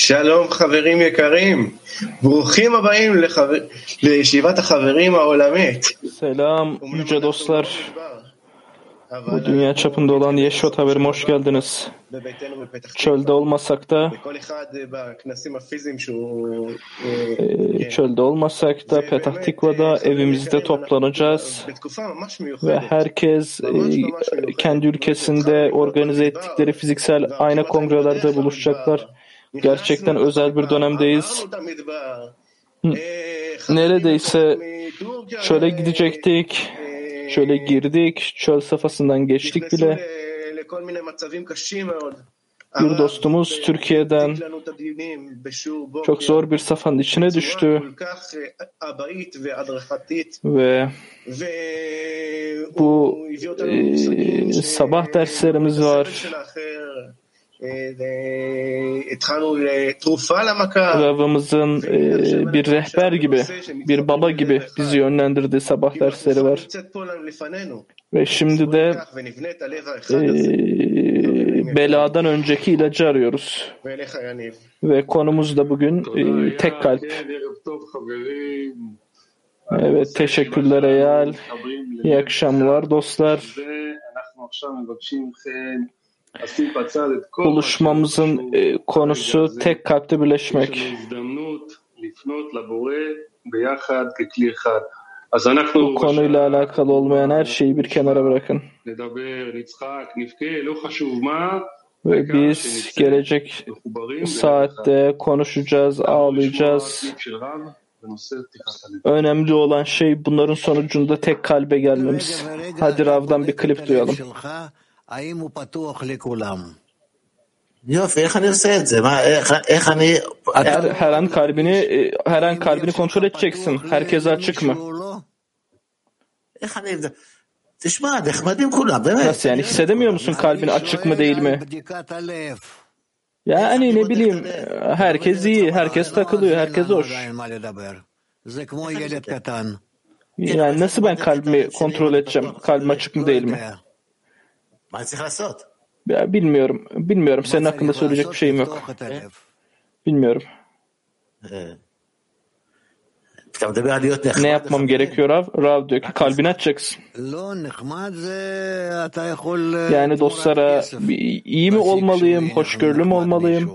שלום חברים יקרים, ברוכים הבאים לחבר... לישיבת החברים העולמית. Selam yüce dostlar. Bu dünya çapında olan Yeşot haberime hoş geldiniz. Çölde olmasak da e, çölde olmasak da Petah Tikva'da evimizde toplanacağız ve herkes e, kendi ülkesinde organize ettikleri fiziksel ayna kongrelerde buluşacaklar. Gerçekten özel bir dönemdeyiz. Neredeyse çöle gidecektik. Çöle girdik. Çöl safhasından geçtik bile. Bir dostumuz Türkiye'den çok zor bir safhanın içine düştü ve bu e, sabah derslerimiz var Ravımızın e, bir rehber gibi, bir baba gibi bizi yönlendirdiği sabah dersleri var. Ve şimdi de e, beladan önceki ilacı arıyoruz. Ve konumuz da bugün e, tek kalp. Evet, teşekkürler Eyal. İyi akşamlar dostlar. Buluşmamızın e, konusu tek kalpte birleşmek. Bu konuyla alakalı olmayan her şeyi bir kenara bırakın. Ve biz gelecek saatte konuşacağız, ağlayacağız. Önemli olan şey bunların sonucunda tek kalbe gelmemiz. Hadi Rav'dan bir klip duyalım. האם הוא פתוח לכולם? יופי, איך אני עושה את זה? מה, איך, איך אני... Her, her an kalbini her an kalbini kontrol edeceksin. Herkese açık mı? איך אני... תשמע, נחמדים כולם, באמת. Nasıl yani hissedemiyor musun kalbin açık mı değil mi? Yani ne bileyim herkes iyi, herkes takılıyor, herkes hoş. Yani nasıl ben kalbimi kontrol edeceğim? Kalbim açık mı değil mi? Ya bilmiyorum. Bilmiyorum. Senin hakkında söyleyecek bir şeyim yok. Bilmiyorum. Ne yapmam gerekiyor Rav? Rav diyor ki kalbini açacaksın. Yani dostlara iyi mi olmalıyım, hoşgörülü mü olmalıyım?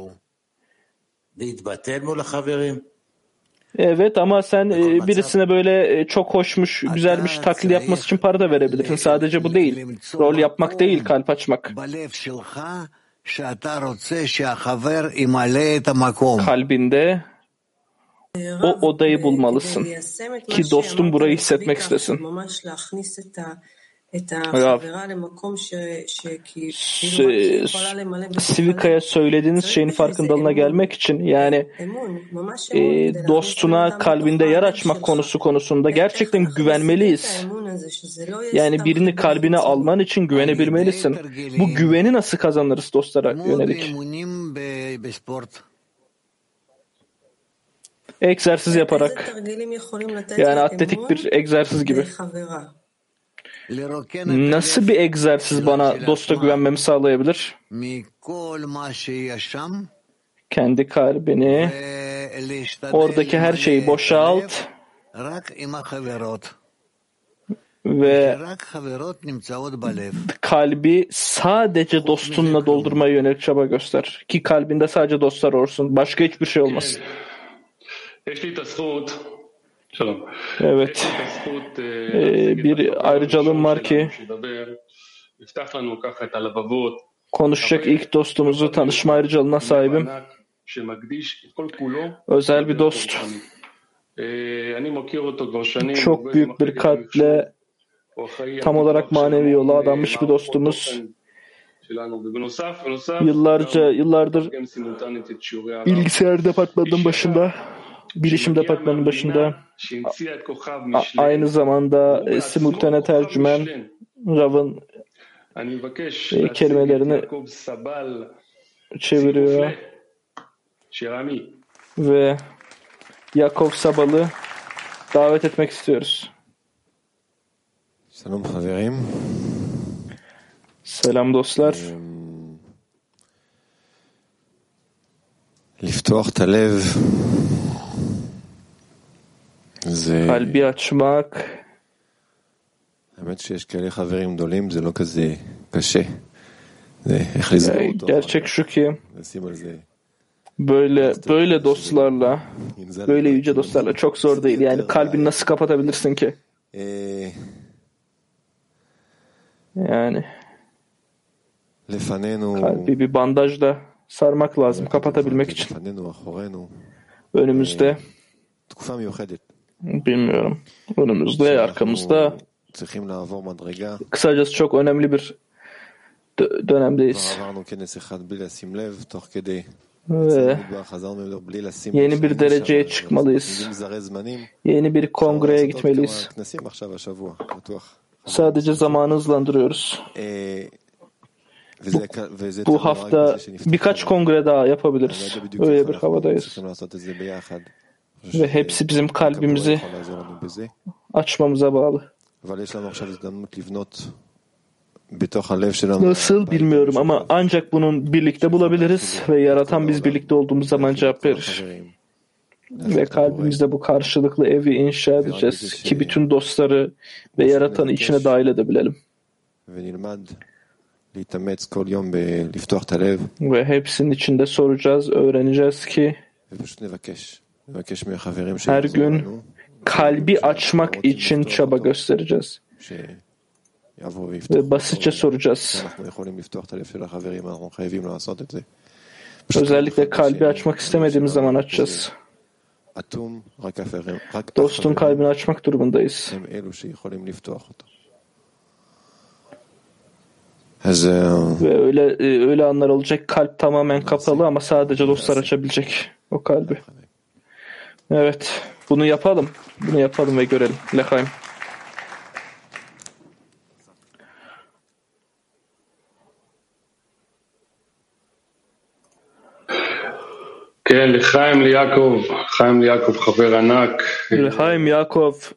Evet ama sen birisine böyle çok hoşmuş, güzelmiş taklit yapması için para da verebilirsin. Sadece bu değil. Rol yapmak değil, kalp açmak. Kalbinde o odayı bulmalısın ki dostum burayı hissetmek istesin. Rav, Sivika'ya söylediğiniz şeyin farkındalığına gelmek için yani e, dostuna kalbinde yer açmak konusu konusunda gerçekten güvenmeliyiz. Yani birini kalbine alman için güvenebilmelisin. Bu güveni nasıl kazanırız dostlara yönelik? Egzersiz yaparak. Yani atletik bir egzersiz gibi. Nasıl bir egzersiz bana dosta güvenmemi sağlayabilir? Kendi kalbini, oradaki her şeyi boşalt ve kalbi sadece dostunla doldurmaya yönelik çaba göster. Ki kalbinde sadece dostlar olsun. Başka hiçbir şey olmasın. Evet. Ee, bir ayrıcalığım var ki konuşacak ilk dostumuzu tanışma ayrıcalığına sahibim. Özel bir dost. Çok büyük bir kalple. tam olarak manevi yola adanmış bir dostumuz. Yıllarca, yıllardır bilgisayar departmanının başında bilişim departmanının başında aynı zamanda e, simultane tercümen Rav'ın e, kelimelerini çeviriyor ve Yakov Sabal'ı davet etmek istiyoruz. Selam haberim. Selam dostlar. Liftuach talev kalbi açmak gerçek şu ki böyle böyle dostlarla böyle yüce dostlarla çok zor değil yani kalbini nasıl kapatabilirsin ki yani kalbi bir bandajla sarmak lazım kapatabilmek için önümüzde Bilmiyorum. Önümüzde, arkamızda. Kısacası çok önemli bir dö- dönemdeyiz. Ve yeni bir dereceye çıkmalıyız. Yeni bir kongreye gitmeliyiz. Sadece zamanı hızlandırıyoruz. Bu, bu hafta birkaç kongre daha yapabiliriz. Öyle bir havadayız ve hepsi bizim kalbimizi açmamıza bağlı. Nasıl bilmiyorum ama ancak bunun birlikte bulabiliriz ve yaratan biz birlikte olduğumuz zaman cevap verir. Ve kalbimizde bu karşılıklı evi inşa edeceğiz ki bütün dostları ve yaratanı içine dahil edebilelim. Ve hepsinin içinde soracağız, öğreneceğiz ki her gün kalbi açmak için çaba göstereceğiz. Ve basitçe soracağız. Özellikle kalbi açmak istemediğimiz zaman açacağız. Dostun kalbini açmak durumundayız. Ve öyle e, öyle anlar olacak. Kalp tamamen kapalı ama sadece dostlar açabilecek o kalbi. Evet. Bunu yapalım. Bunu yapalım ve görelim. Lehaim. כן, לחיים ליעקב, חיים ליעקב חבר ענק, Lehaim Yakov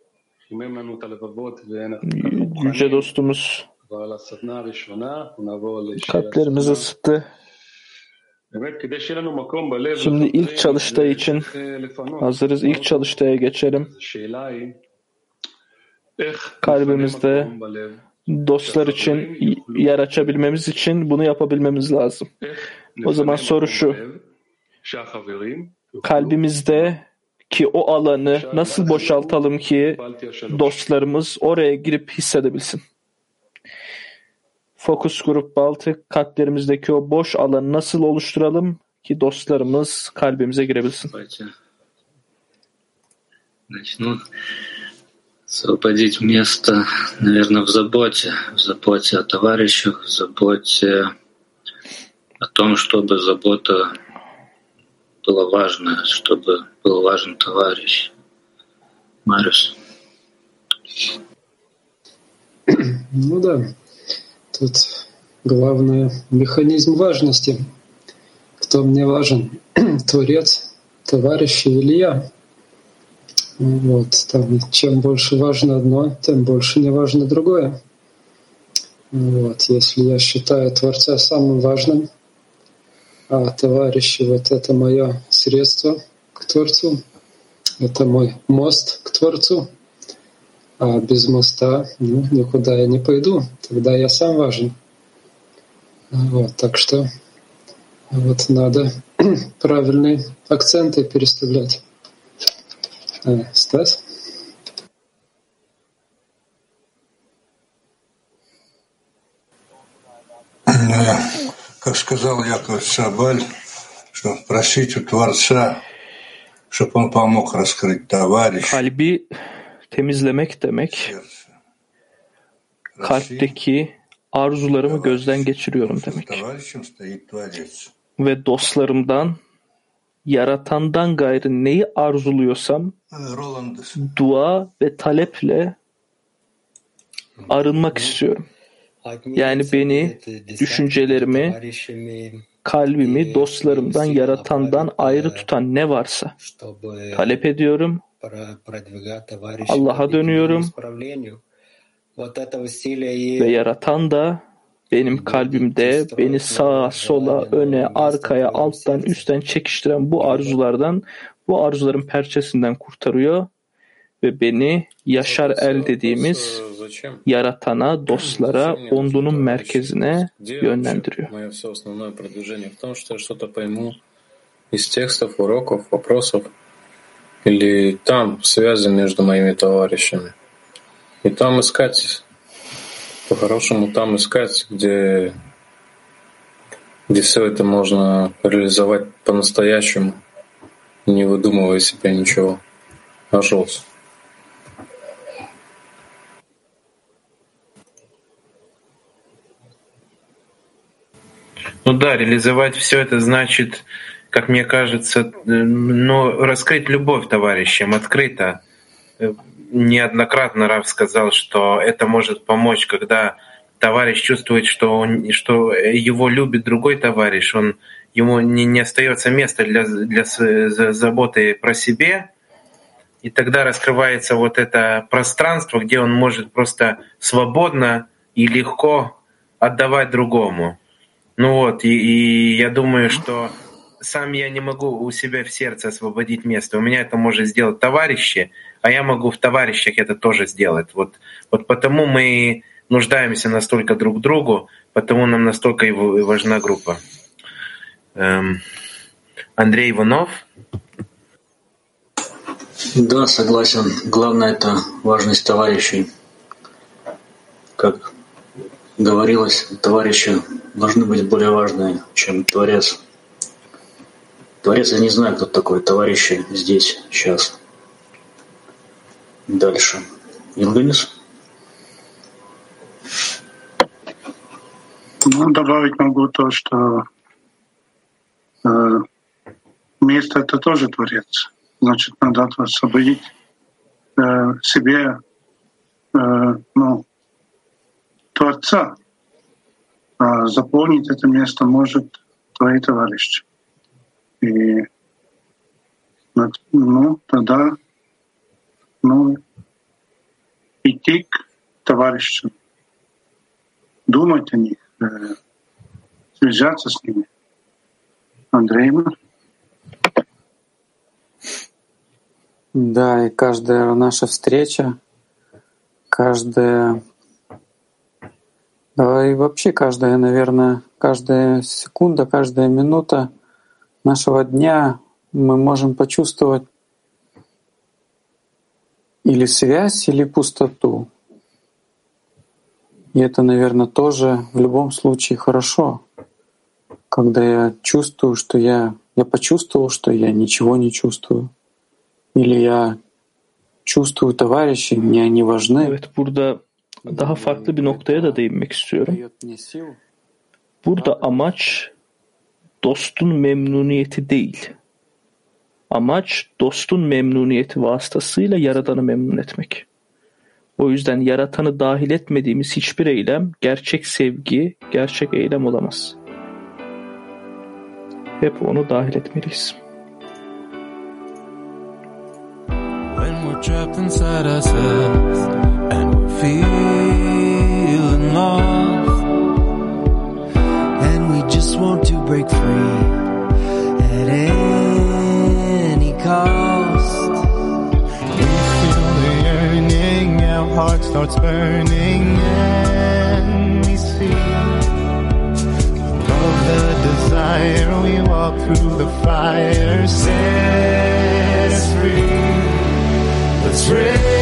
חימם לנו את הלבבות ואנחנו yüce dostumuz כבר על הסדנה הראשונה, אנחנו נעבור לשאלה Şimdi ilk çalıştığı için hazırız. İlk çalıştaya geçelim. Kalbimizde dostlar için yer açabilmemiz için bunu yapabilmemiz lazım. O zaman soru şu. Kalbimizde ki o alanı nasıl boşaltalım ki dostlarımız oraya girip hissedebilsin? Fokus grup Baltık kalplerimizdeki o boş alanı nasıl oluşturalım ki dostlarımız kalbimize girebilsin. Начну. Освободить место, наверное, в заботе. В заботе о товарищах, в заботе о том, чтобы забота была важна, чтобы был важен товарищ. Мариус. Ну да, тут главное механизм важности. Кто мне важен? Творец, товарищи или я? Вот, там, чем больше важно одно, тем больше не важно другое. Вот, если я считаю Творца самым важным, а товарищи вот это мое средство к Творцу, это мой мост к Творцу, а без моста ну, никуда я не пойду, тогда я сам важен. Вот, так что вот надо правильные акценты переставлять. А, Стас? Да, как сказал Яков Шабаль, что просить у Творца, чтобы он помог раскрыть товарищ, Kalbi Temizlemek demek, kalpteki arzularımı gözden geçiriyorum demek. Ve dostlarımdan, yaratandan gayrı neyi arzuluyorsam dua ve taleple arınmak istiyorum. Yani beni, düşüncelerimi, kalbimi dostlarımdan, yaratandan ayrı tutan ne varsa talep ediyorum Allah'a dönüyorum. Ve yaratan da benim kalbimde beni sağa, sola, öne, arkaya, alttan, üstten çekiştiren bu arzulardan, bu arzuların perçesinden kurtarıyor ve beni Yaşar El dediğimiz yaratana, dostlara, ondunun merkezine yönlendiriyor. из текстов, уроков, вопросов, или там связи между моими товарищами. И там искать, по-хорошему там искать, где, где все это можно реализовать по-настоящему, не выдумывая себе ничего, а. Ну да, реализовать все это значит, как мне кажется, ну, раскрыть любовь товарищам открыто. Неоднократно Рав сказал, что это может помочь, когда товарищ чувствует, что, он, что его любит другой товарищ, он, ему не, не остается места для, для заботы про себе, и тогда раскрывается вот это пространство, где он может просто свободно и легко отдавать другому. Ну вот, и, и я думаю, что сам я не могу у себя в сердце освободить место. У меня это может сделать товарищи, а я могу в товарищах это тоже сделать. Вот, вот потому мы нуждаемся настолько друг к другу, потому нам настолько и важна группа. Эм, Андрей Иванов. Да, согласен. Главное это важность товарищей. Как говорилось, товарищи должны быть более важны, чем Творец. Творец, я не знаю, кто такой. Товарищи здесь, сейчас. Дальше. Илганис? Ну, добавить могу то, что э, место — это тоже Творец. Значит, надо освободить э, себе э, ну, Творца, а заполнить это место может твои товарищи. И ну, тогда ну, идти к товарищам, думать о них, э, связаться с ними. Андрей? Да, и каждая наша встреча, каждая и вообще каждая, наверное, каждая секунда, каждая минута нашего дня мы можем почувствовать или связь, или пустоту. И это, наверное, тоже в любом случае хорошо, когда я чувствую, что я, я почувствовал, что я ничего не чувствую, или я чувствую товарищей, мне они важны. Evet, burada daha farklı bir noktaya da değinmek istiyorum. Burada amaç dostun memnuniyeti değil. Amaç dostun memnuniyeti vasıtasıyla Yaradan'ı memnun etmek. O yüzden Yaratan'ı dahil etmediğimiz hiçbir eylem gerçek sevgi, gerçek eylem olamaz. Hep onu dahil etmeliyiz. When we're trapped inside ourselves and we're feeling break free at any cost. We feel the yearning, our heart starts burning, and we see of the desire. We walk through the fire, set us free. Let's raise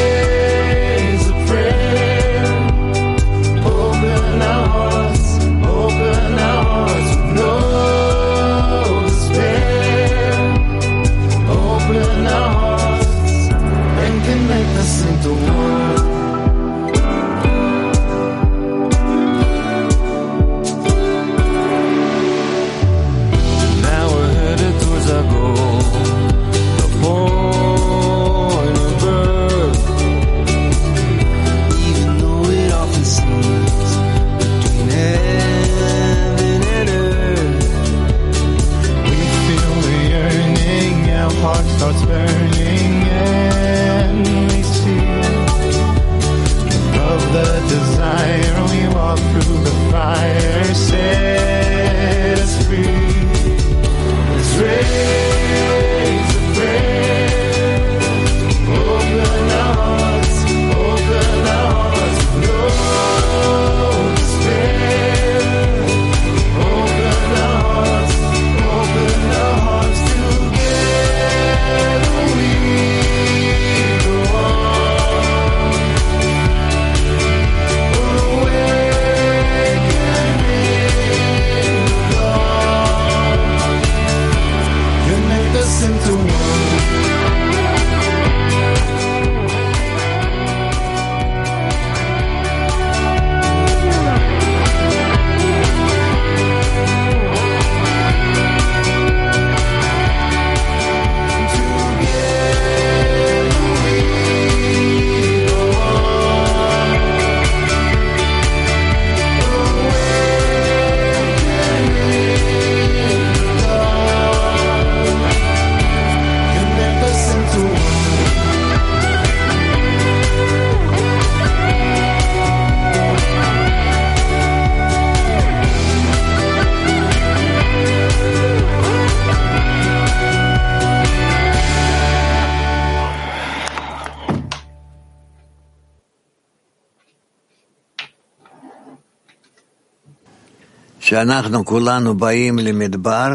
שאנחנו כולנו באים למדבר,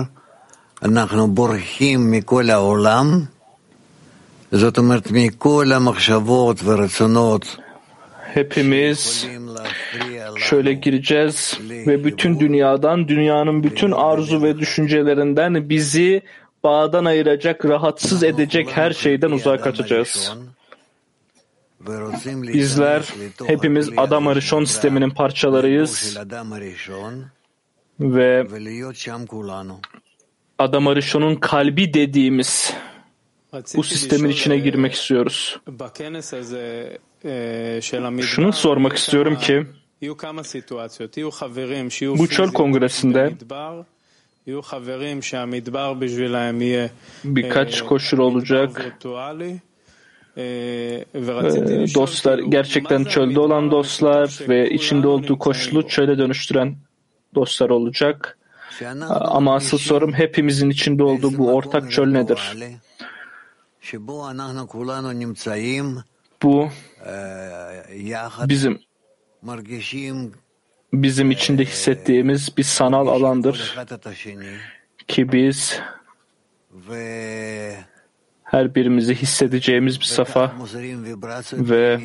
אנחנו בורחים מכל העולם, זאת אומרת מכל המחשבות ורצונות Hepimiz şöyle gireceğiz ve bütün dünyadan, dünyanın bütün arzu ve düşüncelerinden bizi bağdan ayıracak, rahatsız edecek her şeyden uzak kaçacağız. Bizler hepimiz Adam Arishon sisteminin parçalarıyız ve Adam Arishon'un kalbi dediğimiz bu sistemin içine girmek istiyoruz. Şunu sormak istiyorum ki bu çöl kongresinde birkaç koşul olacak. Dostlar, gerçekten çölde olan dostlar ve içinde olduğu koşulu çöle dönüştüren dostlar olacak. Ama asıl sorum hepimizin içinde olduğu bu ortak çöl nedir? Bu bizim bizim içinde hissettiğimiz bir sanal alandır. ki biz her birimizi hissedeceğimiz bir safa ve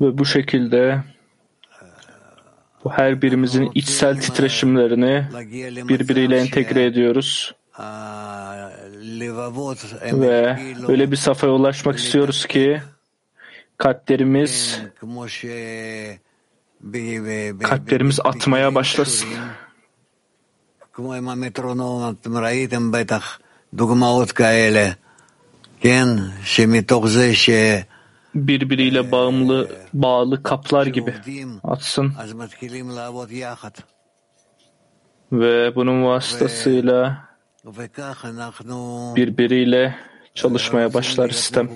ve bu şekilde bu her birimizin içsel titreşimlerini birbiriyle entegre ediyoruz. Ve öyle bir safhaya ulaşmak istiyoruz ki kalplerimiz kalplerimiz atmaya başlasın. Birbiriyle bağımlı bağlı kaplar gibi atsın. Ve bunun vasıtasıyla birbiriyle çalışmaya başlar sistem.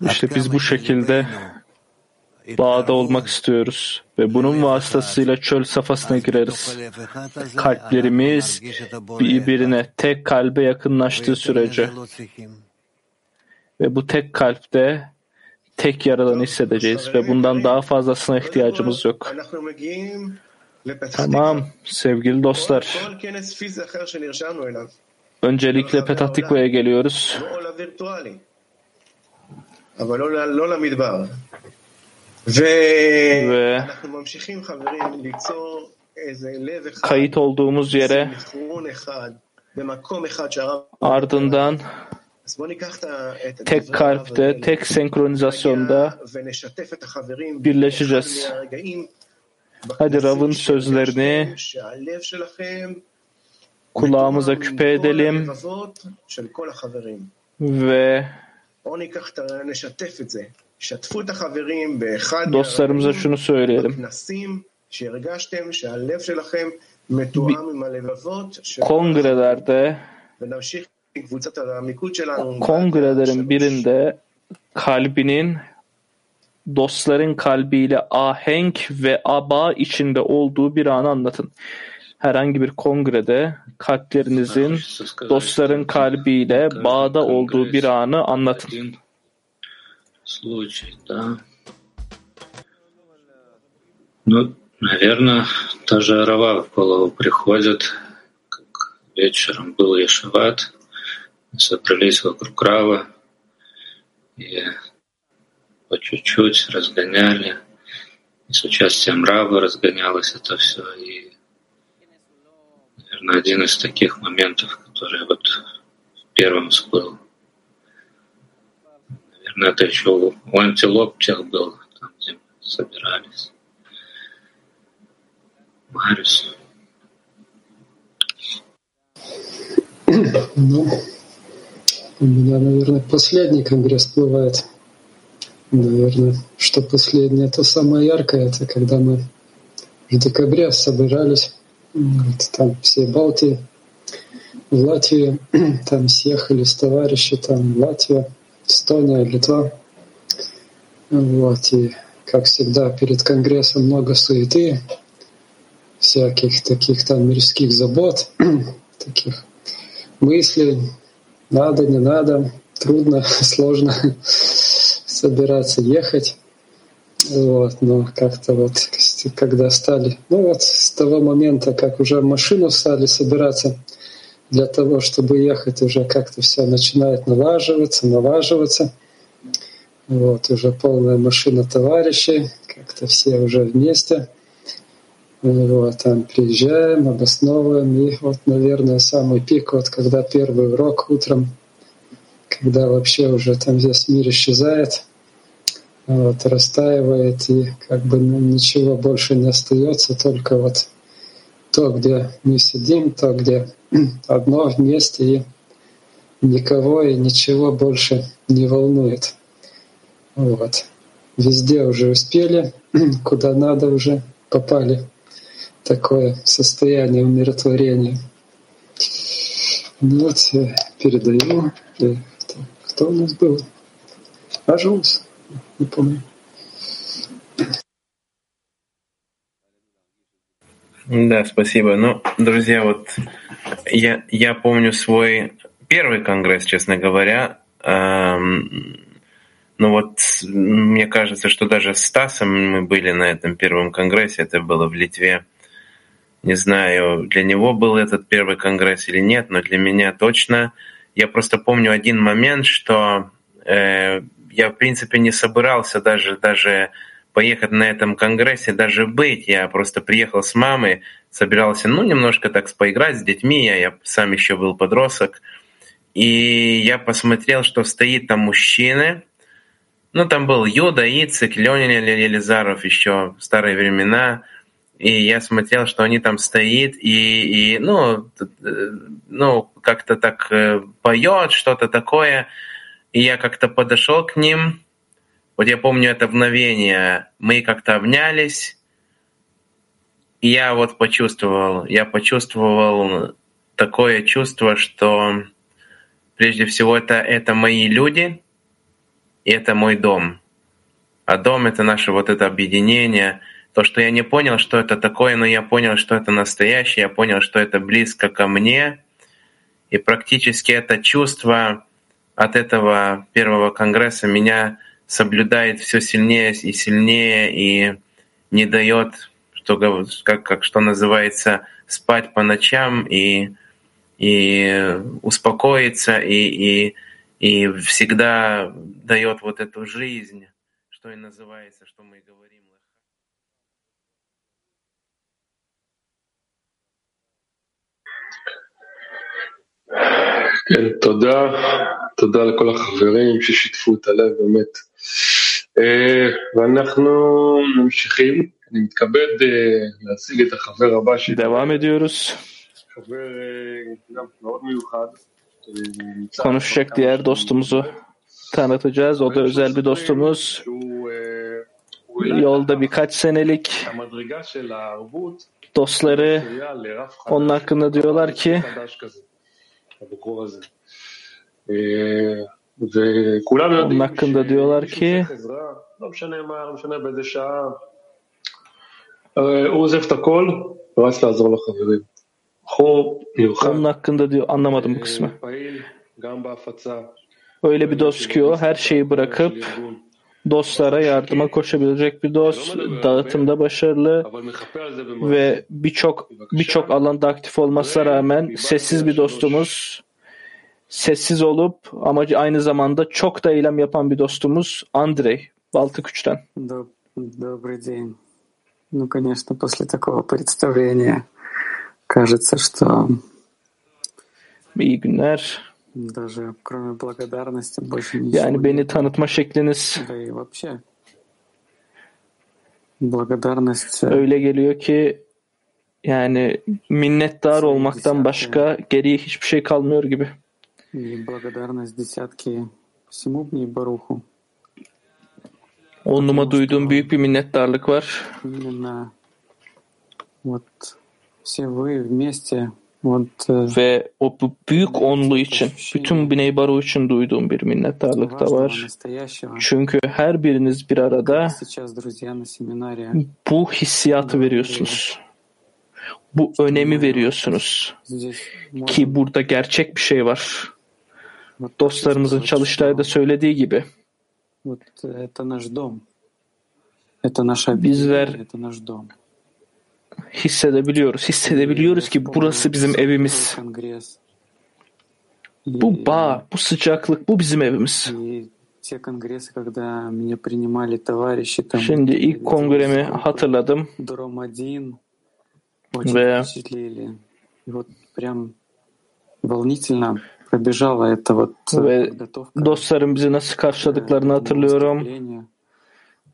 İşte biz bu şekilde bağda olmak istiyoruz ve bunun vasıtasıyla çöl safhasına gireriz. Kalplerimiz birbirine tek kalbe yakınlaştığı sürece ve bu tek kalpte tek yaradanı hissedeceğiz ve bundan daha fazlasına ihtiyacımız yok. Tamam sevgili dostlar. Öncelikle Petah Tikva'ya geliyoruz. Ve kayıt olduğumuz yere ardından tek kalpte, tek senkronizasyonda birleşeceğiz. Hadi Rav'ın sözlerini kulağımıza küpe edelim ve dostlarımıza şunu söyleyelim. Kongrelerde kongrelerin birinde kalbinin dostların kalbiyle ahenk ve aba içinde olduğu bir anı anlatın. Herhangi bir kongrede kalplerinizin dostların kalbiyle bağda olduğu bir anı anlatın. Случай, да. Ну, наверное, та же в голову приходит, как вечером был Ешават, собрались вокруг Рава и по чуть-чуть разгоняли. И с участием Рава разгонялось это все. И, наверное, один из таких моментов, который вот первым всплыл. Это еще у антилоп тех был, там, где мы собирались. Марис. Ну, у меня, наверное, последний конгресс бывает. Наверное, что последнее, то самое яркое, это когда мы в декабре собирались, вот, там все Балтии, в Латвии, там съехались товарищи, там Латвия, Эстония, Литва. Вот, и, как всегда, перед Конгрессом много суеты, всяких таких там мирских забот, таких мыслей, надо, не надо, трудно, сложно. собираться ехать. Вот, но как-то вот, когда стали, ну вот с того момента, как уже машину стали собираться для того, чтобы ехать, уже как-то все начинает налаживаться, налаживаться. Вот, уже полная машина товарищей, как-то все уже вместе. Вот, там приезжаем, обосновываем. И вот, наверное, самый пик, вот когда первый урок утром, когда вообще уже там весь мир исчезает, вот, растаивает, и как бы ну, ничего больше не остается, только вот то, где мы сидим, то, где одно вместе, и никого и ничего больше не волнует. Вот. Везде уже успели, куда надо уже попали. Такое состояние умиротворения. Ну вот, передаю. Кто, кто у нас был? Ажус не помню. Да, спасибо. Ну, друзья, вот я, я помню свой первый конгресс, честно говоря. Эм, ну вот, мне кажется, что даже с Стасом мы были на этом первом конгрессе, это было в Литве. Не знаю, для него был этот первый конгресс или нет, но для меня точно. Я просто помню один момент, что э, я, в принципе, не собирался даже, даже поехать на этом конгрессе, даже быть. Я просто приехал с мамой, собирался, ну, немножко так поиграть с детьми. Я, я сам еще был подросток. И я посмотрел, что стоит там мужчины. Ну, там был Юда, Ицик, Ленин Елизаров еще в старые времена. И я смотрел, что они там стоит и, и ну, ну, как-то так э, поет, что-то такое. И я как-то подошел к ним. Вот я помню это мгновение. Мы как-то обнялись. И я вот почувствовал, я почувствовал такое чувство, что прежде всего это, это мои люди, и это мой дом. А дом — это наше вот это объединение. То, что я не понял, что это такое, но я понял, что это настоящее, я понял, что это близко ко мне. И практически это чувство от этого первого конгресса меня соблюдает все сильнее и сильнее и не дает, что, как, как что называется, спать по ночам и, и успокоиться и, и, и всегда дает вот эту жизнь, что и называется, что мы говорим. כן, תודה, תודה לכל החברים ששיתפו את הלב באמת. ואנחנו ממשיכים, אני מתכבד להציג את החבר הבא שלי. Devam ediyoruz. חבר גם מאוד מיוחד. Konuşacak diğer dostumuzu tanıtacağız. O da özel bir dostumuz. Yolda birkaç senelik dostları onun hakkında diyorlar ki onun hakkında diyorlar ki onun hakkında diyor anlamadım bu kısmı. Öyle bir dost ki o her şeyi bırakıp dostlara yardıma koşabilecek bir dost, dağıtımda başarılı ve birçok birçok alanda aktif olmasına rağmen sessiz bir dostumuz. Sessiz olup ama aynı zamanda çok da eylem yapan bir dostumuz Andrei Baltıküç'ten. Добрый день. Ну, конечно, после такого представления кажется, что İyi günler. Даже кроме благодарности больше ничего Yani beni tanıtma şekliniz Да и вообще благодарность öyle geliyor ki yani minnettar olmaktan başka geriye hiçbir şey kalmıyor gibi. и благодарность десятки всему в ней баруху. Onluma duyduğum büyük bir minnettarlık var. Именно вот все вы вместе вот э, Ve o bu büyük onlu için, bütün Biney Baru için duyduğum bir minnettarlık da важного, var. настоящего. Çünkü her biriniz bir arada Сейчас, друзья, на семинаре bu hissiyatı veriyorsunuz. Bu önemi veriyorsunuz. здесь можно Ki burada gerçek bir şey var. dostlarımızın çalıştayda söylediği gibi. Bizler hissedebiliyoruz. Hissedebiliyoruz ki burası bizim evimiz. Bu bağ, bu sıcaklık, bu bizim evimiz. Şimdi ilk kongremi hatırladım. Ve впечатлили. И вот прям волнительно пробежала эта вот э, ve подготовка. dostlarım bizi nasıl karşıladıklarını hatırlıyorum. выступления.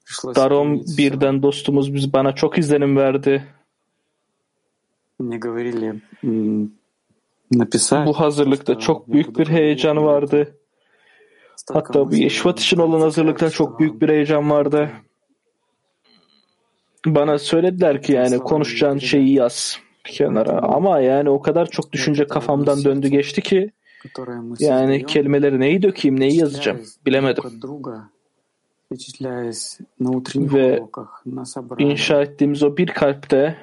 Пришлось Darom вспомнить всё. birden dostumuz biz bana çok izlenim verdi. Мне говорили м, написать. Bu hazırlıkta çok büyük bir heyecan vardı. Hatta bu Yeşvat için olan hazırlıkta çok büyük bir heyecan vardı. Bana söylediler ki yani konuşacağın şeyi yaz bir kenara. Ama yani o kadar çok düşünce kafamdan döndü geçti ki которое мы yani kelimeleri neyi dökeyim, neyi yazacağım bilemedim. Ve inşa ettiğimiz o bir kalpte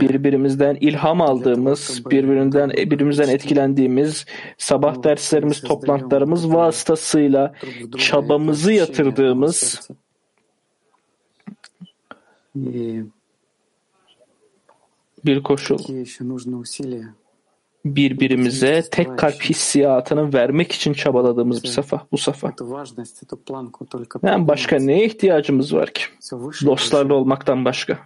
birbirimizden ilham aldığımız, birbirinden birbirimizden etkilendiğimiz sabah derslerimiz, toplantılarımız vasıtasıyla çabamızı yatırdığımız bir koşul birbirimize tek kalp hissiyatını vermek için çabaladığımız bir safa, bu safa. Yani başka neye ihtiyacımız var ki? Dostlarla olmaktan başka.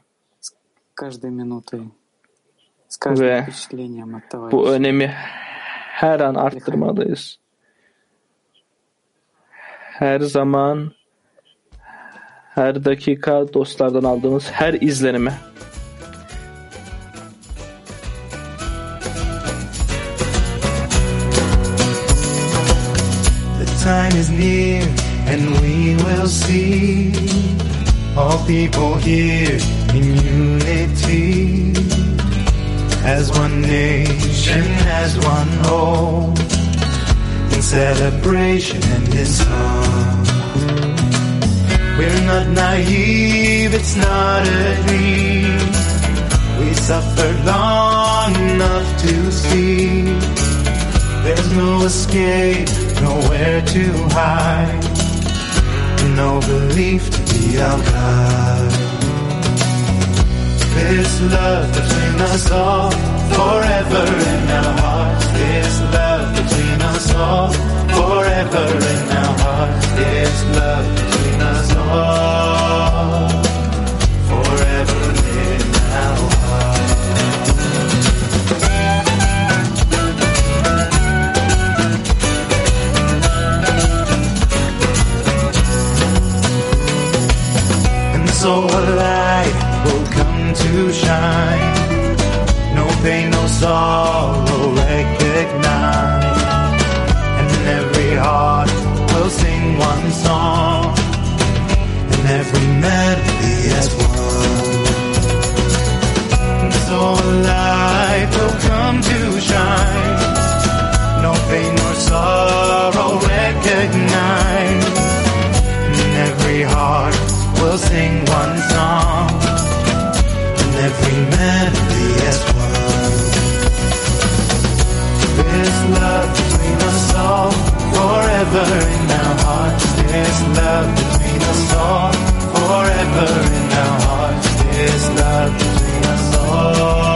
Ve bu önemi her an arttırmalıyız. Her zaman, her dakika dostlardan aldığımız her izlenime is near and we will see all people here in unity as one nation, as one hope in celebration and in song. We're not naive, it's not a dream. We suffered long enough to see there's no escape, nowhere to hide, no belief to be guide. This love between us all, forever in our hearts. This love between us all, forever in our hearts. This love between us all, so light will come to shine. No pain, no sorrow recognize. And every heart will sing one song. And every melody as one. So light will come to shine. No pain, no sorrow recognize. And every heart will sing one song, and every melody as one. This love between us all, forever in our hearts. This love between us all, forever in our hearts. This love between us all,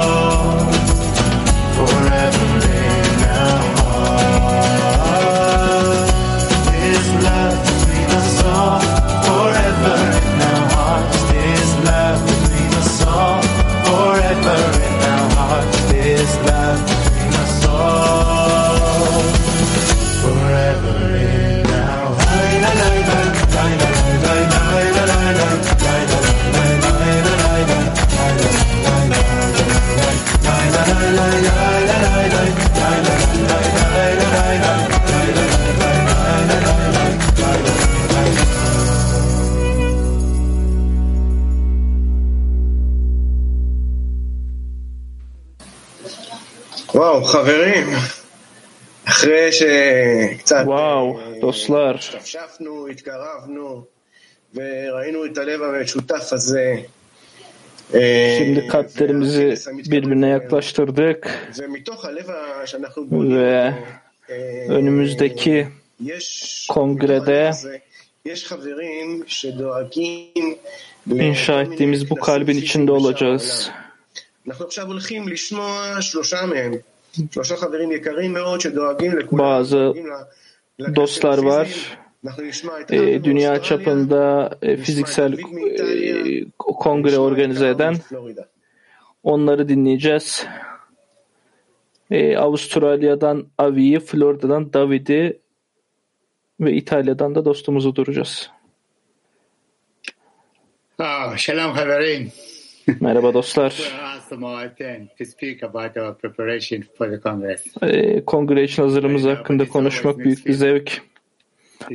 Wow, dostlar. Şimdi kalplerimizi birbirine yaklaştırdık ve önümüzdeki kongrede inşa ettiğimiz bu kalbin içinde olacağız. Bazı dostlar var. E, dünya çapında e, fiziksel e, kongre organize eden onları dinleyeceğiz. E, Avustralya'dan Avi'yi, Florida'dan David'i ve İtalya'dan da dostumuzu duracağız. Ah, shalom haverim. Merhaba dostlar. E, kongre için hazırlığımız hakkında konuşmak büyük bir zevk.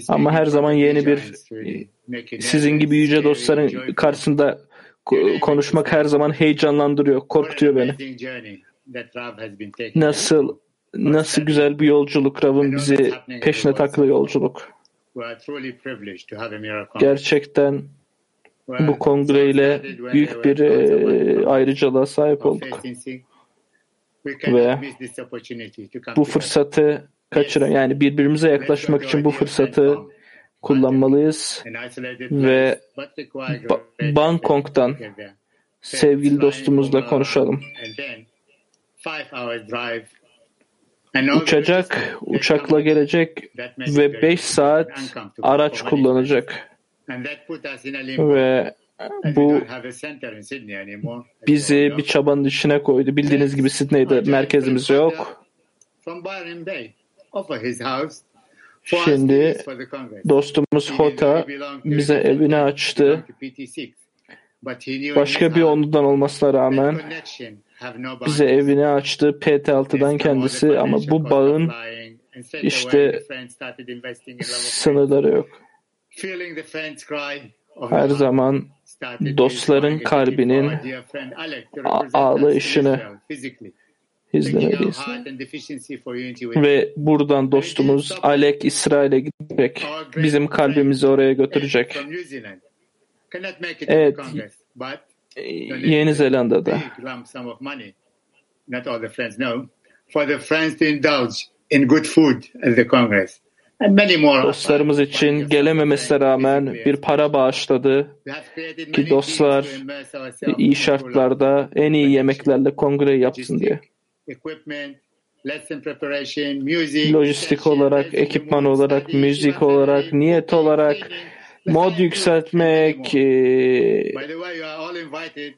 Ama her zaman yeni bir sizin gibi yüce dostların karşısında konuşmak her zaman heyecanlandırıyor, korkutuyor beni. Nasıl nasıl güzel bir yolculuk Rav'ın bizi peşine taktığı yolculuk. Gerçekten bu kongreyle büyük bir e, ayrıcalığa sahip olduk. Ve bu fırsatı kaçıran yani birbirimize yaklaşmak için bu fırsatı kullanmalıyız ve ba Bangkok'tan sevgili dostumuzla konuşalım. Uçacak, uçakla gelecek ve 5 saat araç kullanacak. Ve bu bizi bir çabanın içine koydu. Bildiğiniz gibi Sydney'de merkezimiz yok. Şimdi dostumuz Hota bize evini açtı. Başka bir ondan olmasına rağmen bize evini açtı. PT6'dan kendisi ama bu bağın işte sınırları yok. Her zaman dostların kalbinin ağlayışını izlemeliyiz. Ve buradan dostumuz Alek İsrail'e gidecek. Bizim kalbimizi oraya götürecek. Evet. Yeni Zelanda'da. Dostlarımız için gelememesine rağmen bir para bağışladı ki dostlar iyi şartlarda en iyi yemeklerle kongre yapsın diye. Lojistik olarak, ekipman olarak, müzik olarak, niyet olarak, mod yükseltmek, e,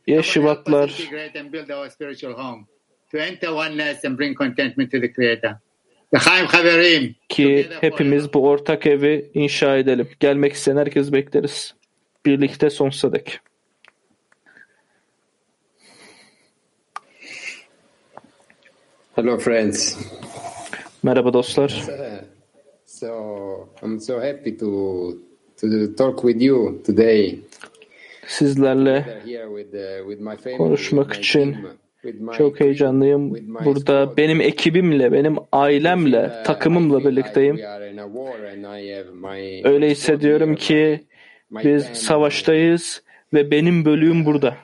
yeşivatlar, ki hepimiz bu ortak evi inşa edelim. Gelmek isteyen herkes bekleriz. Birlikte sonsuza dek. Hello friends. Merhaba dostlar. So I'm so happy to to talk with you today. Sizlerle konuşmak için çok heyecanlıyım. Burada benim ekibimle, benim ailemle, takımımla birlikteyim. Öyle hissediyorum ki biz savaştayız ve benim bölüğüm burada.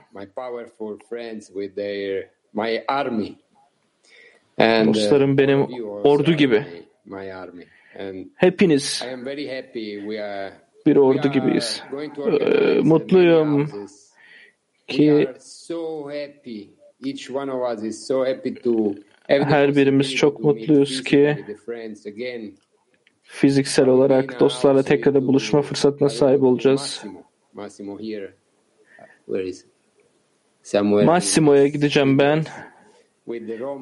Dostlarım benim ordu gibi. Hepiniz bir ordu gibiyiz. Mutluyum ki her birimiz çok mutluyuz ki fiziksel olarak dostlarla tekrar buluşma fırsatına sahip olacağız. Massimo'ya gideceğim ben.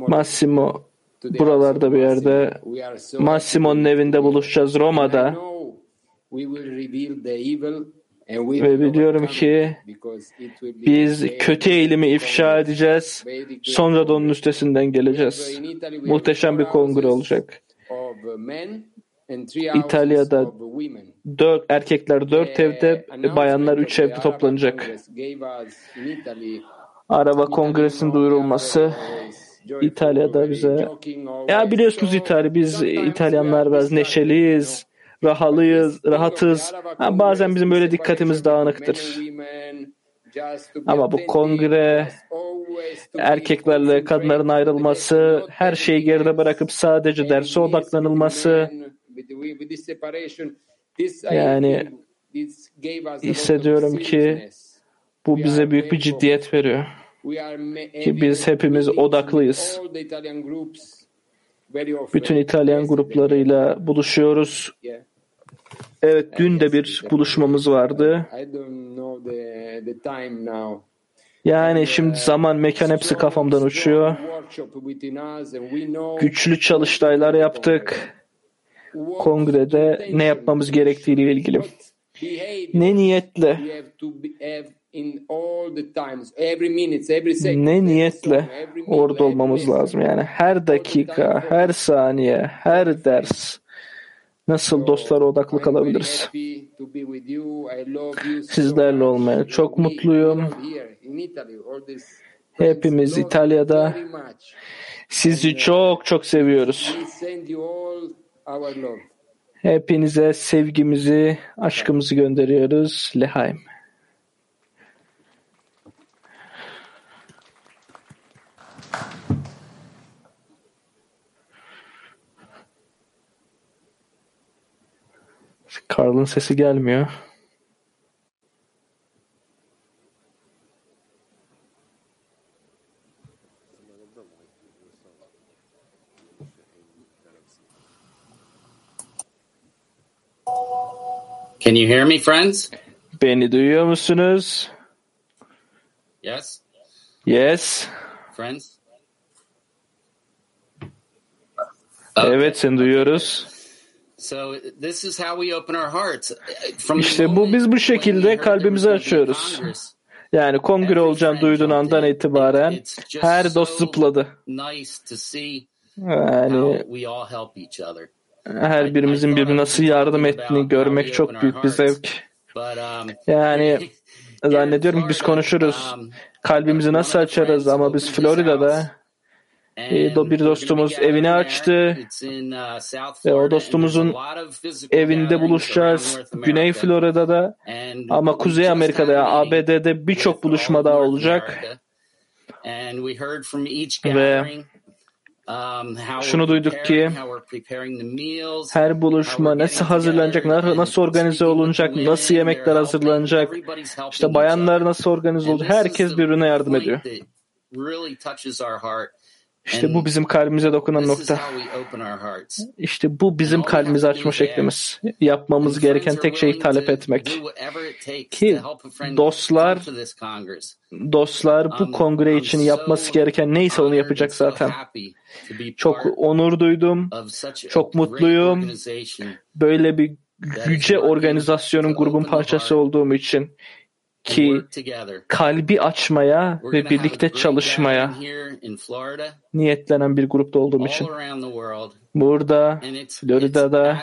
Massimo buralarda bir yerde. Massimo'nun evinde buluşacağız Roma'da. Ve biliyorum ki biz kötü eğilimi ifşa edeceğiz. Sonra da onun üstesinden geleceğiz. Muhteşem bir kongre olacak. İtalya'da dört, erkekler dört evde, bayanlar üç evde toplanacak. Araba Kongresi'nin duyurulması İtalya'da bize ya biliyorsunuz İtalya biz İtalyanlar biraz neşeliyiz rahalıyız, rahatız. Ha, bazen bizim böyle dikkatimiz dağınıktır. Ama bu kongre, erkeklerle kadınların ayrılması, her şeyi geride bırakıp sadece derse odaklanılması, Yani hissediyorum ki bu bize büyük bir ciddiyet veriyor. Ki biz hepimiz odaklıyız. Bütün İtalyan gruplarıyla buluşuyoruz. Evet, dün de bir buluşmamız vardı. Yani şimdi zaman, mekan hepsi kafamdan uçuyor. Güçlü çalıştaylar yaptık. Kongrede ne yapmamız gerektiğiyle ilgili. Ne niyetle? Ne niyetle orada olmamız lazım yani her dakika, her saniye, her ders nasıl dostlara odaklı kalabiliriz? Sizlerle olmaya çok mutluyum. Hepimiz İtalya'da sizi çok çok seviyoruz. Hepinize sevgimizi, aşkımızı gönderiyoruz. Lehaim. Carl'ın sesi gelmiyor. Can you hear me, friends? Beni duyuyor musunuz? Yes, Yes. friends. Evet, seni duyuyoruz. İşte bu biz bu şekilde kalbimizi açıyoruz. Yani kongre olacağını duyduğun andan itibaren her dost zıpladı. nice to see Yani how we all help each other. her birimizin birbirine nasıl yardım ettiğini görmek çok büyük bir zevk. Um, Yani zannediyorum biz konuşuruz. Kalbimizi nasıl açarız ama biz Florida'da bir dostumuz evini açtı uh, ve o dostumuzun evinde buluşacağız. Güney. Florida'da ama Kuzey Amerika'da had ya a meeting ABD'de birçok buluşma daha olacak. Ve um, şunu duyduk ki her buluşma nasıl hazırlanacak, na- nasıl organize olunacak, nasıl yemekler hazırlanacak, işte bayanlar nasıl organize olacak, herkes birbirine yardım ediyor. İşte bu bizim kalbimize dokunan nokta. İşte bu bizim kalbimizi açma şeklimiz. Yapmamız gereken tek şeyi talep etmek. Ki dostlar dostlar bu kongre için yapması gereken neyse onu yapacak zaten. Çok onur duydum. Çok mutluyum. Böyle bir yüce organizasyonun grubun parçası olduğum için ki kalbi açmaya ve birlikte çalışmaya niyetlenen bir grupta olduğum için. Burada, Florida'da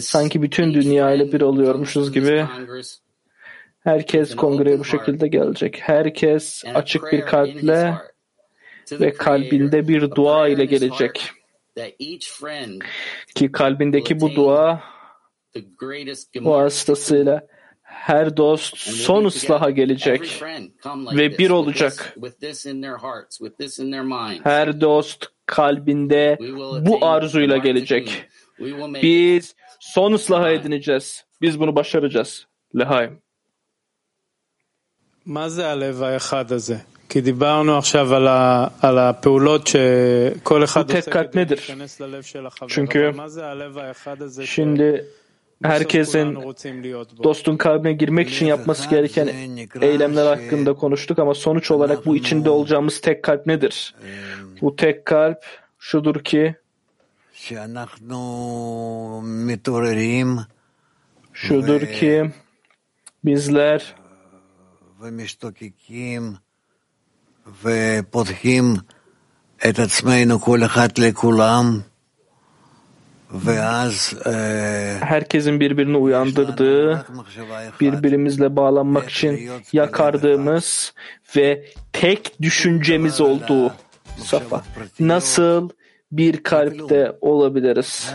sanki bütün dünya ile bir oluyormuşuz gibi herkes kongreye bu şekilde gelecek. Herkes açık bir kalple ve kalbinde bir dua ile gelecek. Ki kalbindeki bu dua vasıtasıyla her dost son ıslaha gelecek ve bir olacak. with this in their hearts, with this in their minds. Her dost kalbinde bu arzuyla gelecek. We will make Biz son ıslaha edineceğiz. Biz bunu başaracağız. Lehaim. מה זה הלב האחד הזה? כי דיברנו עכשיו על, ה, על הפעולות שכל אחד Bu tek עושה kalp כדי nedir? להיכנס ללב של החבר. Çünkü אבל מה זה הלב האחד הזה Şimdi herkesin dostun kalbine girmek için yapması gereken eylemler hakkında konuştuk ama sonuç olarak bu içinde olacağımız tek kalp nedir? Bu tek kalp şudur ki şudur ki bizler ve pothim et atsmeinu kol lekulam herkesin birbirini uyandırdığı, birbirimizle bağlanmak için yakardığımız ve tek düşüncemiz olduğu safa. Nasıl bir kalpte olabiliriz?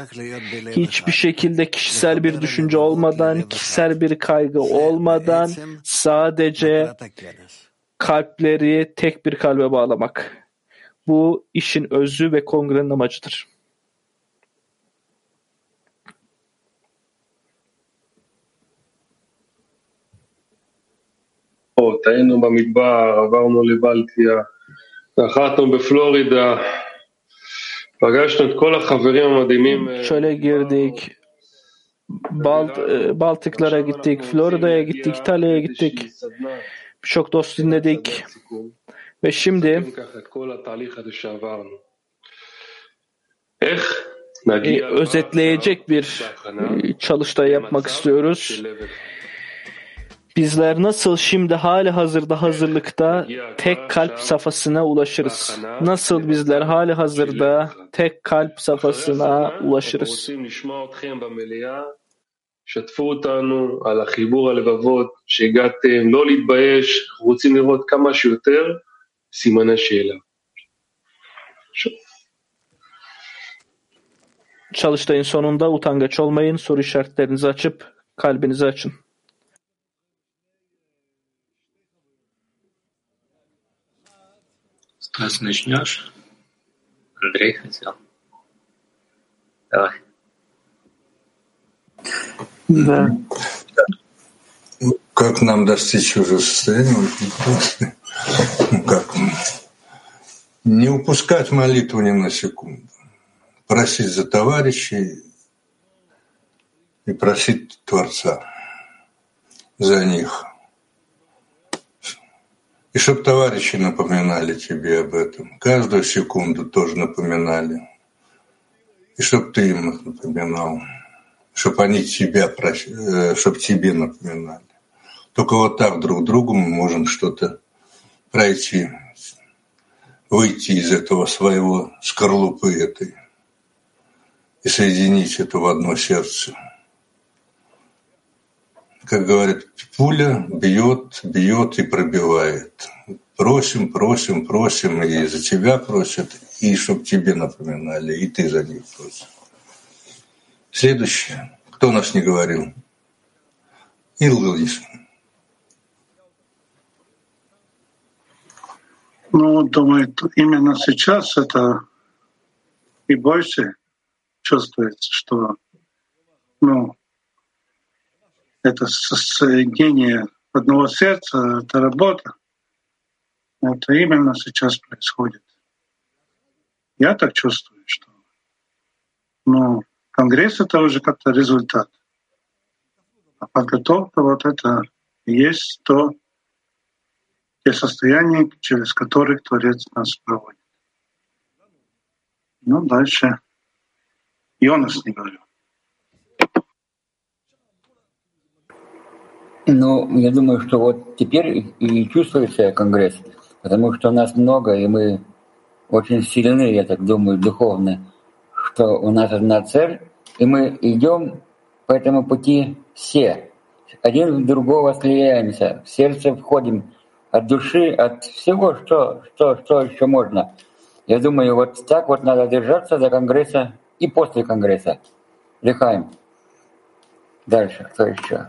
Hiçbir şekilde kişisel bir düşünce olmadan, kişisel bir kaygı olmadan sadece kalpleri tek bir kalbe bağlamak. Bu işin özü ve kongrenin amacıdır. היינו במדבר, עברנו לבלטיה, נחתנו בפלורידה, פגשנו את כל החברים המדהימים. Şöyle girdik. Balt, e, Baltıklara gittik, Florida'ya gittik, İtalya'ya gittik. Birçok dost dinledik. Ve şimdi e, özetleyecek bir e, çalıştay yapmak istiyoruz. Bizler nasıl şimdi hali hazırda hazırlıkta tek kalp safhasına ulaşırız? Nasıl bizler hali hazırda tek kalp safhasına ulaşırız? שתפו אותנו על החיבור הלבבות, שהגעתם, לא להתבייש, אנחנו רוצים לראות כמה שיותר סימני שאלה. Çalıştayın sonunda utangaç olmayın, soru işaretlerinizi açıp kalbinizi açın. Стас, начнешь? Андрей хотел. Давай. Да. Как нам достичь уже состояния? Ну, как? Не упускать молитву ни на секунду. Просить за товарищей и просить Творца за них. И чтоб товарищи напоминали тебе об этом. Каждую секунду тоже напоминали. И чтоб ты им напоминал. Чтоб они тебя, чтоб тебе напоминали. Только вот так друг другу мы можем что-то пройти, выйти из этого своего скорлупы этой и соединить это в одно сердце. Как говорят, пуля бьет, бьет и пробивает. Просим, просим, просим, и за тебя просят, и чтоб тебе напоминали, и ты за них просишь. Следующее. Кто нас не говорил? Илгалиш. Ну, думаю, именно сейчас это и больше чувствуется, что ну, это соединение одного сердца, это работа. Это именно сейчас происходит. Я так чувствую, что ну, Конгресс — это уже как-то результат. А подготовка вот это и есть то, те состояния, через которые Творец нас проводит. Ну, дальше Йонас не говорю. Ну, я думаю, что вот теперь и чувствуется Конгресс, потому что нас много, и мы очень сильны, я так думаю, духовно, что у нас одна цель, и мы идем по этому пути все. Один в другого слияемся, в сердце входим от души, от всего, что, что, что еще можно. Я думаю, вот так вот надо держаться до Конгресса и после Конгресса. Лихаем. Дальше, кто еще?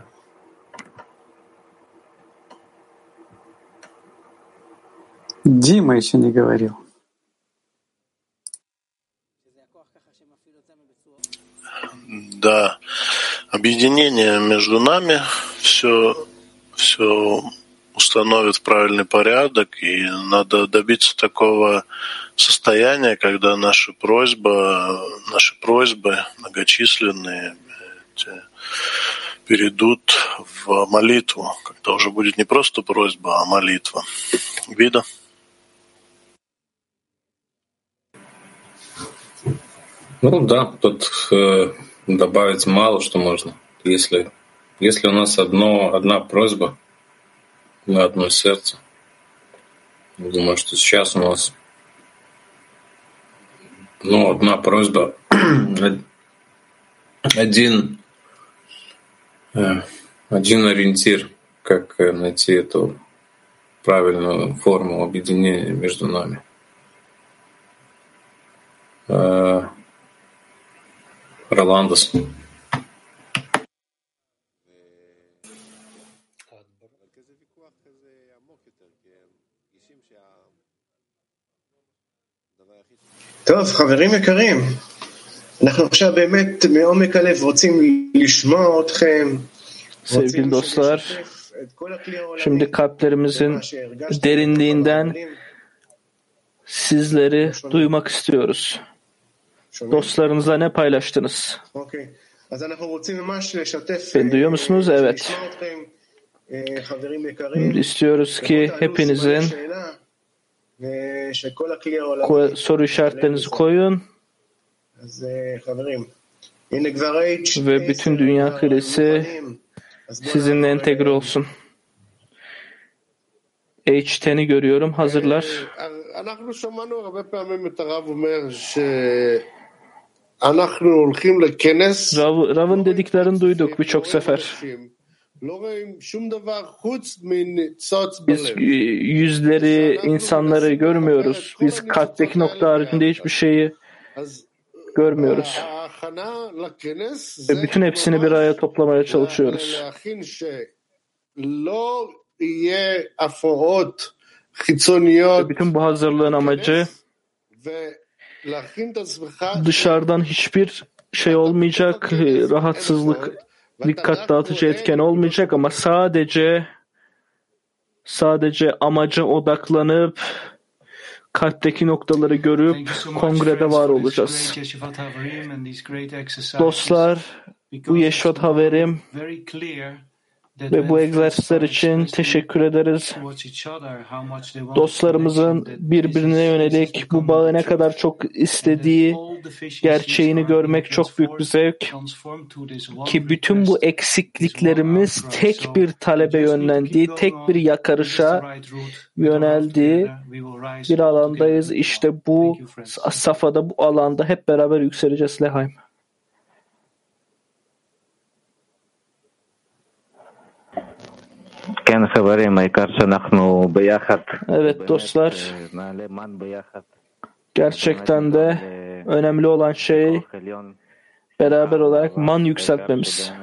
Дима еще не говорил. Да, объединение между нами все, все установит правильный порядок, и надо добиться такого состояния, когда наши просьбы, наши просьбы многочисленные перейдут в молитву, когда уже будет не просто просьба, а молитва. Вида? Ну да, тут э, добавить мало что можно. Если, если у нас одно, одна просьба на одно сердце, думаю, что сейчас у нас ну, одна просьба, один, э, один ориентир, как э, найти эту правильную форму объединения между нами. Э, Rolandos טוב, חברים יקרים, אנחנו עכשיו באמת מעומק הלב רוצים לשמוע אתכם. Sevgili dostlar, şimdi kalplerimizin derinliğinden sizleri duymak istiyoruz. Dostlarınıza ne paylaştınız? Beni duyuyor musunuz? Evet. İstiyoruz ki hepinizin soru işaretlerinizi koyun ve bütün dünya kıresi sizinle entegre olsun. H10'i görüyorum. Hazırlar. Rav, Rav'ın dediklerini duyduk birçok sefer. Biz yüzleri, insanları görmüyoruz. Biz kalpteki nokta haricinde hiçbir şeyi görmüyoruz. Ve bütün hepsini bir araya toplamaya çalışıyoruz. Ve bütün bu hazırlığın amacı dışarıdan hiçbir şey olmayacak, rahatsızlık, dikkat dağıtıcı etken olmayacak ama sadece sadece amaca odaklanıp kalpteki noktaları görüp kongrede var olacağız. Dostlar, bu Yeşvat Haverim ve bu egzersizler için teşekkür ederiz. Dostlarımızın birbirine yönelik bu bağı ne kadar çok istediği gerçeğini görmek çok büyük bir zevk. Ki bütün bu eksikliklerimiz tek bir talebe yönlendiği, tek bir yakarışa yöneldiği bir alandayız. İşte bu safhada, bu alanda hep beraber yükseleceğiz Lehaim. Evet dostlar, gerçekten de önemli olan şey beraber olarak man yükseltmemiz.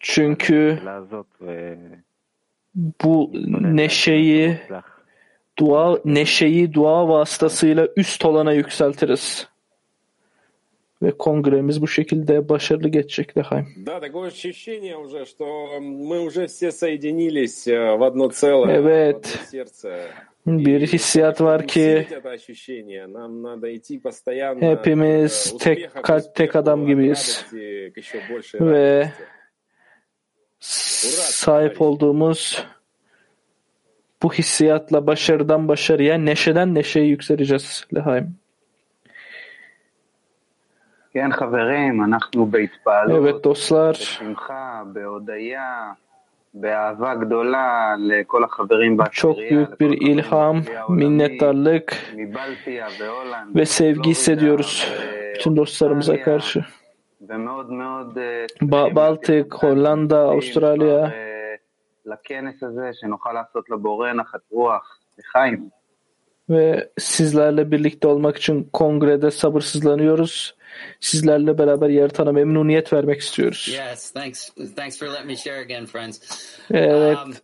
Çünkü bu neşeyi dua neşeyi dua vasıtasıyla üst olana yükseltiriz. Ve kongremiz bu şekilde başarılı geçecek Lehaim. Evet. Bir hissiyat var ki hepimiz tek kalp, tek adam gibiyiz. Ve sahip olduğumuz bu hissiyatla başarıdan başarıya, neşeden neşeye yükseleceğiz Lehaim. Evet dostlar. Çok büyük bir ilham, minnettarlık ve sevgi hissediyoruz bütün dostlarımıza karşı. Ba Baltık, Hollanda, Avustralya ve sizlerle birlikte olmak için kongrede sabırsızlanıyoruz. Sizlerle beraber yaratana memnuniyet vermek istiyoruz. Yes, thanks. Thanks for letting me share again, friends. Evet. Um,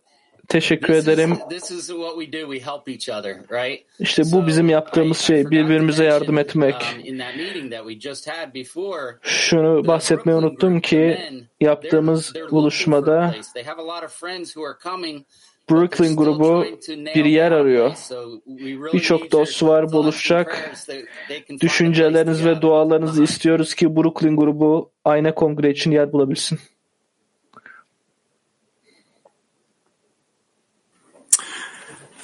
Teşekkür this ederim. Is, is what we do. We help each other, right? İşte bu bizim yaptığımız şey, birbirimize yardım etmek. Um, Şunu bahsetmeyi unuttum ki yaptığımız buluşmada Brooklyn grubu bir yer arıyor. Birçok dost var buluşacak. Düşünceleriniz ve dualarınızı istiyoruz ki Brooklyn grubu ayna kongre için yer bulabilsin.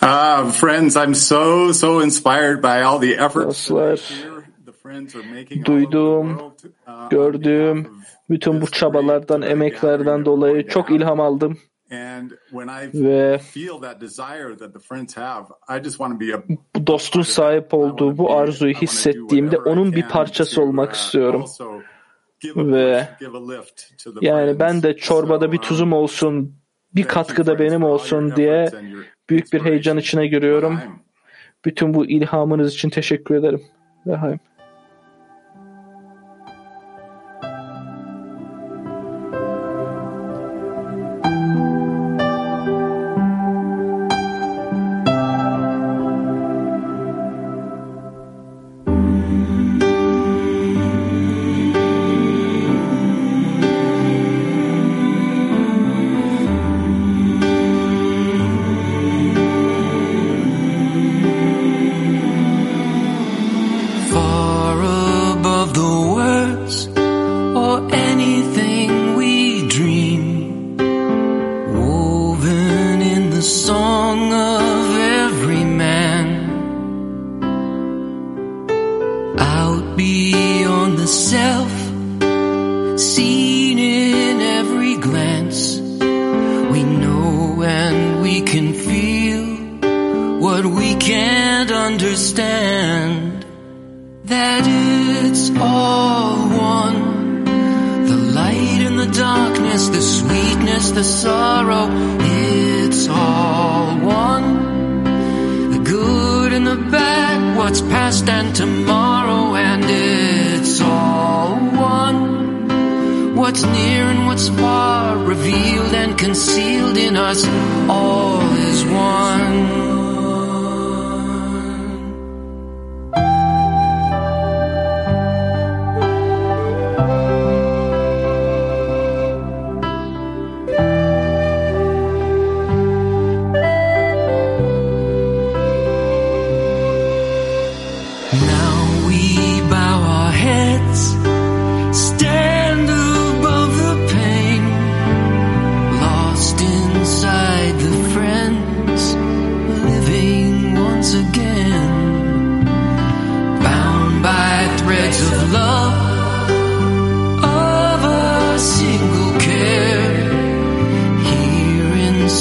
Uh, friends, I'm so, so inspired by all the efforts Dostlar, duyduğum, gördüğüm bütün bu çabalardan, emeklerden dolayı çok ilham aldım. Ve dostun sahip olduğu bu arzuyu hissettiğimde onun bir parçası olmak istiyorum. Ve yani ben de çorbada bir tuzum olsun, bir katkı da benim olsun diye büyük bir heyecan içine giriyorum. Bütün bu ilhamınız için teşekkür ederim. Lehaim.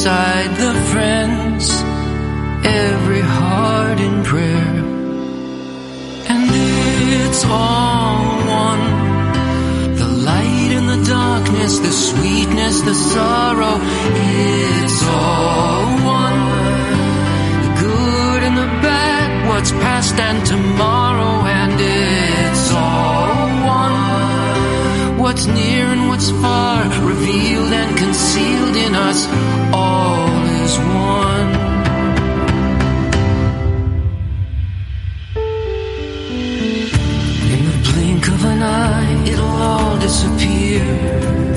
Here inside the friends, every heart in prayer. And it's all one. The light and the darkness, the sweetness, the sorrow, it's all one. The good and the bad, what's past and tomorrow, What's near and what's far, revealed and concealed in us, all is one. In the blink of an eye, it'll all disappear.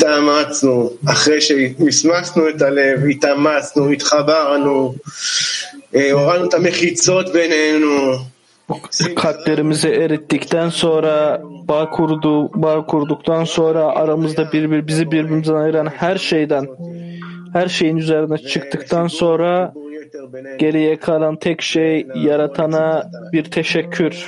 התאמצנו, אחרי שמסמסנו את הלב, התאמצנו, התחברנו, אה, הורדנו את המחיצות בינינו. Kalplerimizi erittikten sonra bağ kurdu, bağ kurduktan sonra aramızda birbir bizi birbirimizden ayıran her şeyden her şeyin üzerine çıktıktan sonra geriye kalan tek şey yaratana bir teşekkür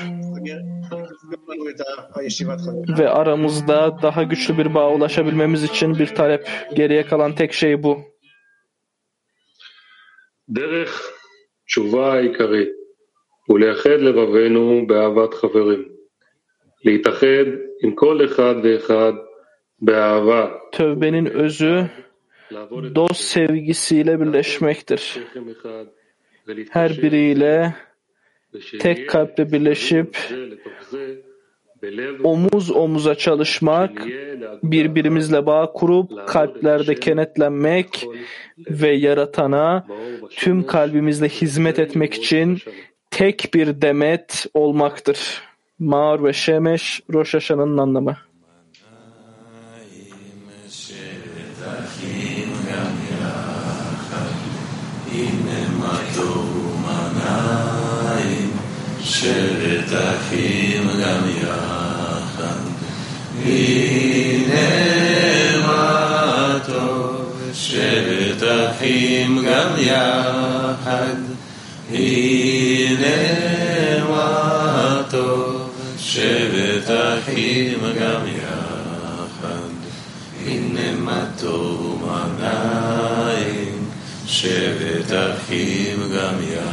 ve aramızda daha güçlü bir bağ ulaşabilmemiz için bir talep. Geriye kalan tek şey bu. דרך תשובה העיקרית הוא לאחד לבבינו באהבת חברים. להתאחד עם כל אחד ואחד באהבה. Tövbenin özü dost sevgisiyle birleşmektir. שכם אחד Her biriyle tek kalple birleşip omuz omuza çalışmak, birbirimizle bağ kurup kalplerde kenetlenmek ve yaratana tüm kalbimizle hizmet etmek için tek bir demet olmaktır. Mağar ve Şemeş, Roş Haşan'ın anlamı. שבת אחים גם יחד. הנה מה טוב, שבת אחים גם יחד. הנה מה טוב, שבת אחים גם יחד. הנה מה טוב ומנעים, שבת אחים גם יחד.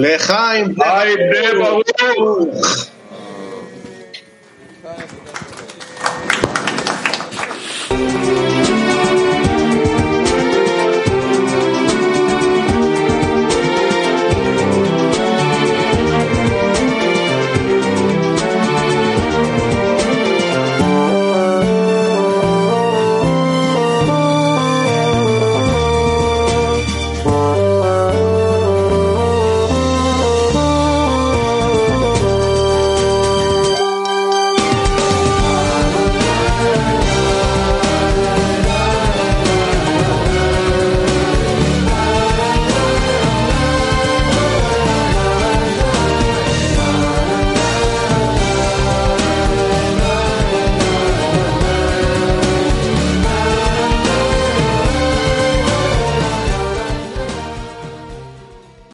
Lechaim, Lechaim,